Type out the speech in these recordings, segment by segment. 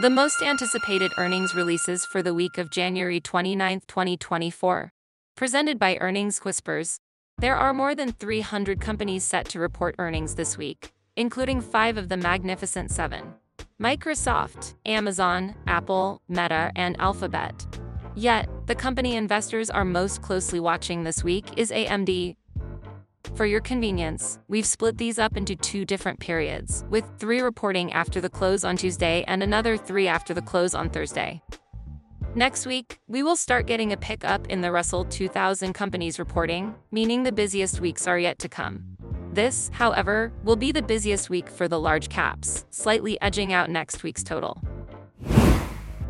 The most anticipated earnings releases for the week of January 29, 2024. Presented by Earnings Whispers. There are more than 300 companies set to report earnings this week, including five of the Magnificent Seven Microsoft, Amazon, Apple, Meta, and Alphabet. Yet, the company investors are most closely watching this week is AMD. For your convenience, we've split these up into two different periods, with three reporting after the close on Tuesday and another three after the close on Thursday. Next week, we will start getting a pickup in the Russell 2000 companies reporting, meaning the busiest weeks are yet to come. This, however, will be the busiest week for the large caps, slightly edging out next week's total.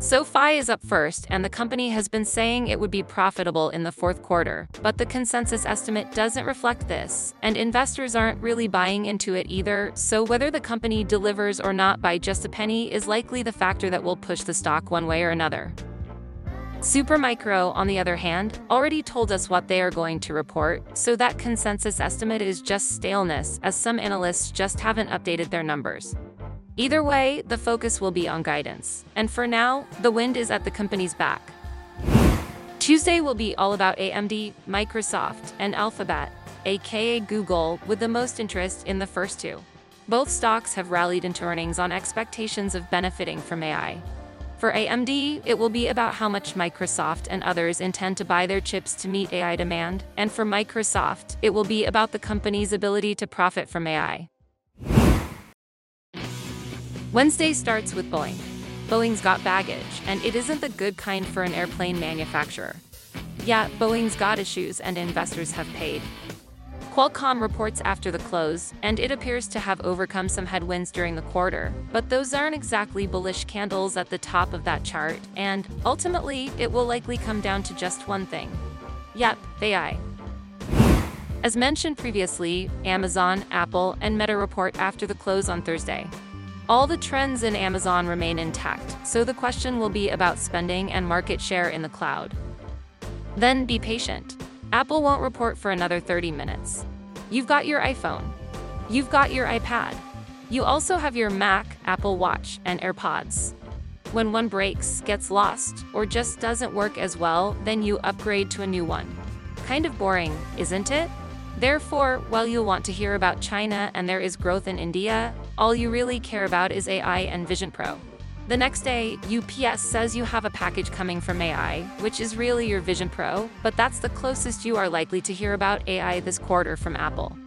SoFi is up first, and the company has been saying it would be profitable in the fourth quarter, but the consensus estimate doesn't reflect this, and investors aren't really buying into it either, so whether the company delivers or not by just a penny is likely the factor that will push the stock one way or another. Supermicro, on the other hand, already told us what they are going to report, so that consensus estimate is just staleness, as some analysts just haven't updated their numbers. Either way, the focus will be on guidance, and for now, the wind is at the company's back. Tuesday will be all about AMD, Microsoft, and Alphabet, aka Google, with the most interest in the first two. Both stocks have rallied into earnings on expectations of benefiting from AI. For AMD, it will be about how much Microsoft and others intend to buy their chips to meet AI demand, and for Microsoft, it will be about the company's ability to profit from AI. Wednesday starts with Boeing. Boeing's got baggage, and it isn't the good kind for an airplane manufacturer. Yeah, Boeing's got issues, and investors have paid. Qualcomm reports after the close, and it appears to have overcome some headwinds during the quarter, but those aren't exactly bullish candles at the top of that chart, and ultimately, it will likely come down to just one thing. Yep, AI. As mentioned previously, Amazon, Apple, and Meta report after the close on Thursday. All the trends in Amazon remain intact, so the question will be about spending and market share in the cloud. Then be patient. Apple won't report for another 30 minutes. You've got your iPhone. You've got your iPad. You also have your Mac, Apple Watch, and AirPods. When one breaks, gets lost, or just doesn't work as well, then you upgrade to a new one. Kind of boring, isn't it? Therefore, while you'll want to hear about China and there is growth in India, all you really care about is AI and Vision Pro. The next day, UPS says you have a package coming from AI, which is really your Vision Pro, but that's the closest you are likely to hear about AI this quarter from Apple.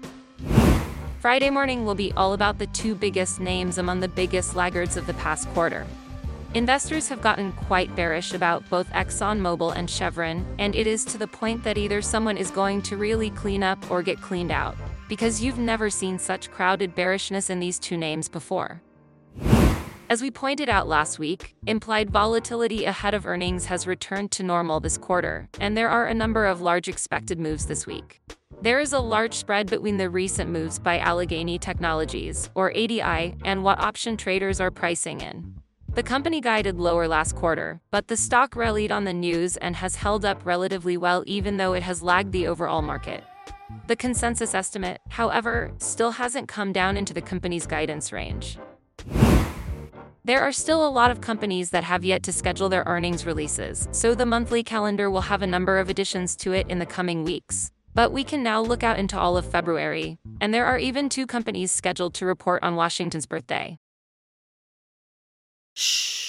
Friday morning will be all about the two biggest names among the biggest laggards of the past quarter. Investors have gotten quite bearish about both ExxonMobil and Chevron, and it is to the point that either someone is going to really clean up or get cleaned out, because you've never seen such crowded bearishness in these two names before. As we pointed out last week, implied volatility ahead of earnings has returned to normal this quarter, and there are a number of large expected moves this week. There is a large spread between the recent moves by Allegheny Technologies, or ADI, and what option traders are pricing in. The company guided lower last quarter, but the stock rallied on the news and has held up relatively well even though it has lagged the overall market. The consensus estimate, however, still hasn't come down into the company's guidance range. There are still a lot of companies that have yet to schedule their earnings releases, so the monthly calendar will have a number of additions to it in the coming weeks. But we can now look out into all of February, and there are even two companies scheduled to report on Washington's birthday. Shh.